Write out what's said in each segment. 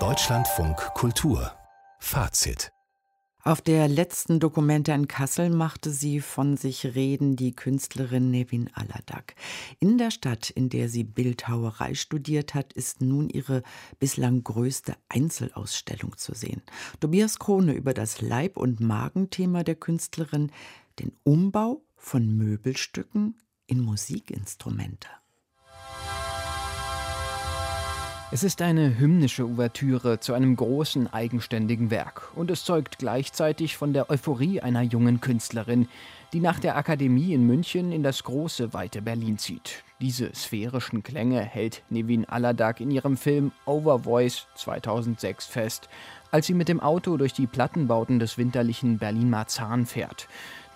Deutschlandfunk Kultur Fazit auf der letzten Dokumente in Kassel machte sie von sich reden die Künstlerin Nevin Aladak. In der Stadt, in der sie Bildhauerei studiert hat, ist nun ihre bislang größte Einzelausstellung zu sehen. Tobias Krone über das Leib- und Magenthema der Künstlerin, den Umbau von Möbelstücken in Musikinstrumente. Es ist eine hymnische Ouvertüre zu einem großen eigenständigen Werk und es zeugt gleichzeitig von der Euphorie einer jungen Künstlerin, die nach der Akademie in München in das große, weite Berlin zieht. Diese sphärischen Klänge hält Nevin Aladak in ihrem Film Overvoice 2006 fest, als sie mit dem Auto durch die Plattenbauten des winterlichen Berlin-Marzahn fährt.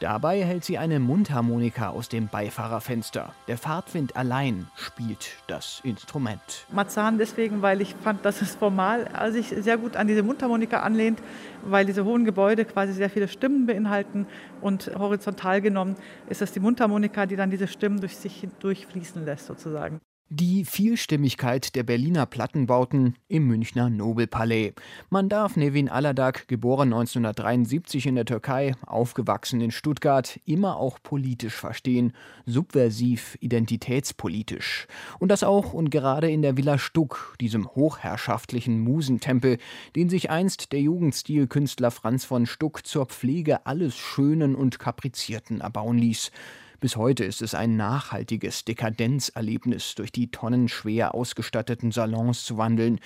Dabei hält sie eine Mundharmonika aus dem Beifahrerfenster. Der Fahrtwind allein spielt das Instrument. Marzahn deswegen, weil ich fand, dass es formal sich sehr gut an diese Mundharmonika anlehnt, weil diese hohen Gebäude quasi sehr viele Stimmen beinhalten und horizontal genommen ist das die Mundharmonika, die dann diese Stimmen durch sich durchfließen lässt sozusagen. Die Vielstimmigkeit der Berliner Plattenbauten im Münchner Nobelpalais. Man darf Nevin Aladak, geboren 1973 in der Türkei, aufgewachsen in Stuttgart, immer auch politisch verstehen, subversiv, identitätspolitisch. Und das auch und gerade in der Villa Stuck, diesem hochherrschaftlichen Musentempel, den sich einst der Jugendstilkünstler Franz von Stuck zur Pflege alles Schönen und Kaprizierten erbauen ließ. Bis heute ist es ein nachhaltiges Dekadenzerlebnis, durch die tonnenschwer ausgestatteten Salons zu wandeln.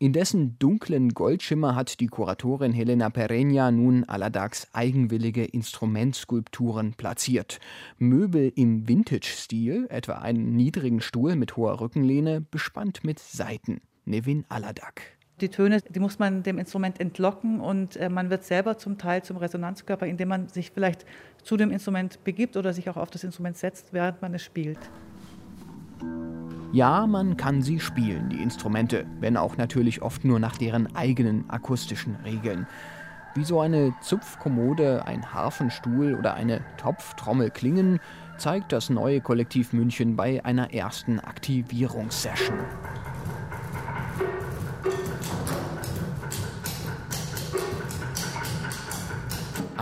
In dessen dunklen Goldschimmer hat die Kuratorin Helena Pereña nun allerdings eigenwillige Instrumentskulpturen platziert. Möbel im Vintage-Stil, etwa einen niedrigen Stuhl mit hoher Rückenlehne, bespannt mit Saiten. Nevin Aladak. Die Töne, die muss man dem Instrument entlocken und äh, man wird selber zum Teil zum Resonanzkörper, indem man sich vielleicht zu dem Instrument begibt oder sich auch auf das Instrument setzt, während man es spielt. Ja, man kann sie spielen, die Instrumente, wenn auch natürlich oft nur nach deren eigenen akustischen Regeln. Wie so eine Zupfkommode, ein Harfenstuhl oder eine Topftrommel klingen, zeigt das neue Kollektiv München bei einer ersten Aktivierungssession.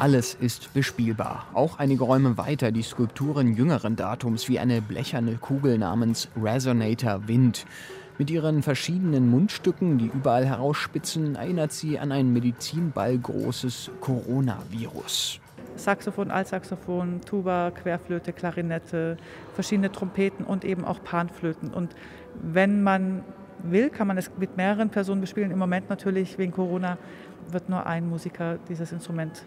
Alles ist bespielbar. Auch einige Räume weiter die Skulpturen jüngeren Datums wie eine blecherne Kugel namens Resonator Wind. Mit ihren verschiedenen Mundstücken, die überall herausspitzen, erinnert sie an ein Medizinball großes Coronavirus. Saxophon, Altsaxophon, Tuba, Querflöte, Klarinette, verschiedene Trompeten und eben auch Panflöten. Und wenn man will, kann man es mit mehreren Personen bespielen. Im Moment natürlich wegen Corona wird nur ein Musiker dieses Instrument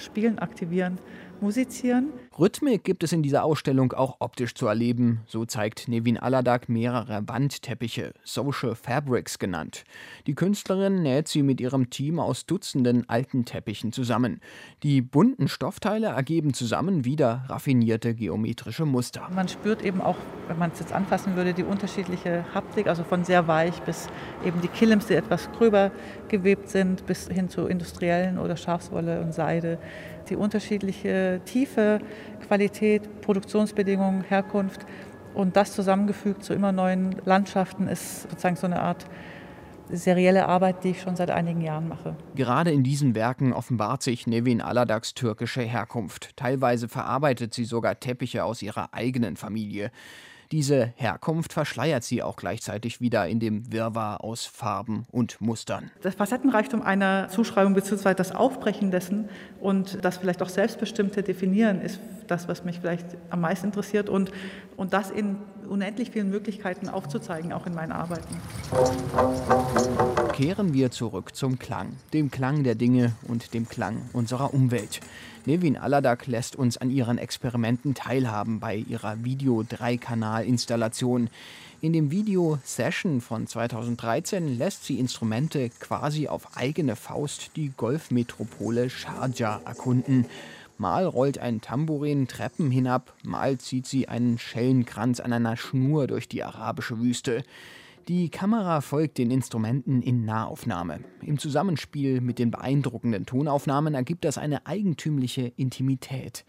spielen, aktivieren, musizieren. Rhythmik gibt es in dieser Ausstellung auch optisch zu erleben. So zeigt Nevin Aladak mehrere Wandteppiche, Social Fabrics genannt. Die Künstlerin näht sie mit ihrem Team aus Dutzenden alten Teppichen zusammen. Die bunten Stoffteile ergeben zusammen wieder raffinierte geometrische Muster. Man spürt eben auch, wenn man es jetzt anfassen würde, die unterschiedliche Haptik, also von sehr weich bis eben die Kilims, die etwas gröber gewebt sind, bis hin zu industriellen oder Schafswolle und Seide die unterschiedliche Tiefe, Qualität, Produktionsbedingungen, Herkunft und das zusammengefügt zu immer neuen Landschaften ist sozusagen so eine Art serielle Arbeit, die ich schon seit einigen Jahren mache. Gerade in diesen Werken offenbart sich Nevin Aladaks türkische Herkunft. Teilweise verarbeitet sie sogar Teppiche aus ihrer eigenen Familie. Diese Herkunft verschleiert sie auch gleichzeitig wieder in dem Wirrwarr aus Farben und Mustern. Das Facettenreichtum einer Zuschreibung bzw. das Aufbrechen dessen und das vielleicht auch selbstbestimmte Definieren ist das, was mich vielleicht am meisten interessiert und, und das in unendlich vielen Möglichkeiten aufzuzeigen, auch in meinen Arbeiten. Kehren wir zurück zum Klang, dem Klang der Dinge und dem Klang unserer Umwelt. Nevin Aladak lässt uns an ihren Experimenten teilhaben bei ihrer Video-3-Kanal-Installation. In dem Video Session von 2013 lässt sie Instrumente quasi auf eigene Faust die Golfmetropole Sharjah erkunden. Mal rollt ein Tambourin Treppen hinab, mal zieht sie einen Schellenkranz an einer Schnur durch die arabische Wüste. Die Kamera folgt den Instrumenten in Nahaufnahme. Im Zusammenspiel mit den beeindruckenden Tonaufnahmen ergibt das eine eigentümliche Intimität.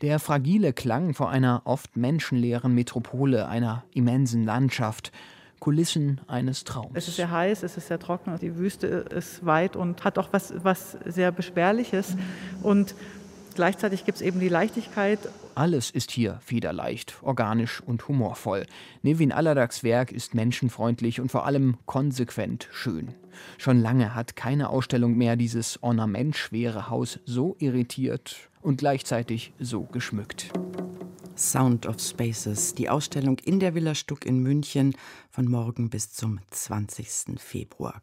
Der fragile Klang vor einer oft menschenleeren Metropole, einer immensen Landschaft. Kulissen eines Traums. Es ist sehr heiß, es ist sehr trocken, die Wüste ist weit und hat auch was, was sehr Beschwerliches. Und gleichzeitig gibt es eben die Leichtigkeit. Alles ist hier federleicht, organisch und humorvoll. Nevin Alladags Werk ist menschenfreundlich und vor allem konsequent schön. Schon lange hat keine Ausstellung mehr dieses ornamentschwere Haus so irritiert und gleichzeitig so geschmückt. Sound of Spaces, die Ausstellung in der Villa Stuck in München von morgen bis zum 20. Februar.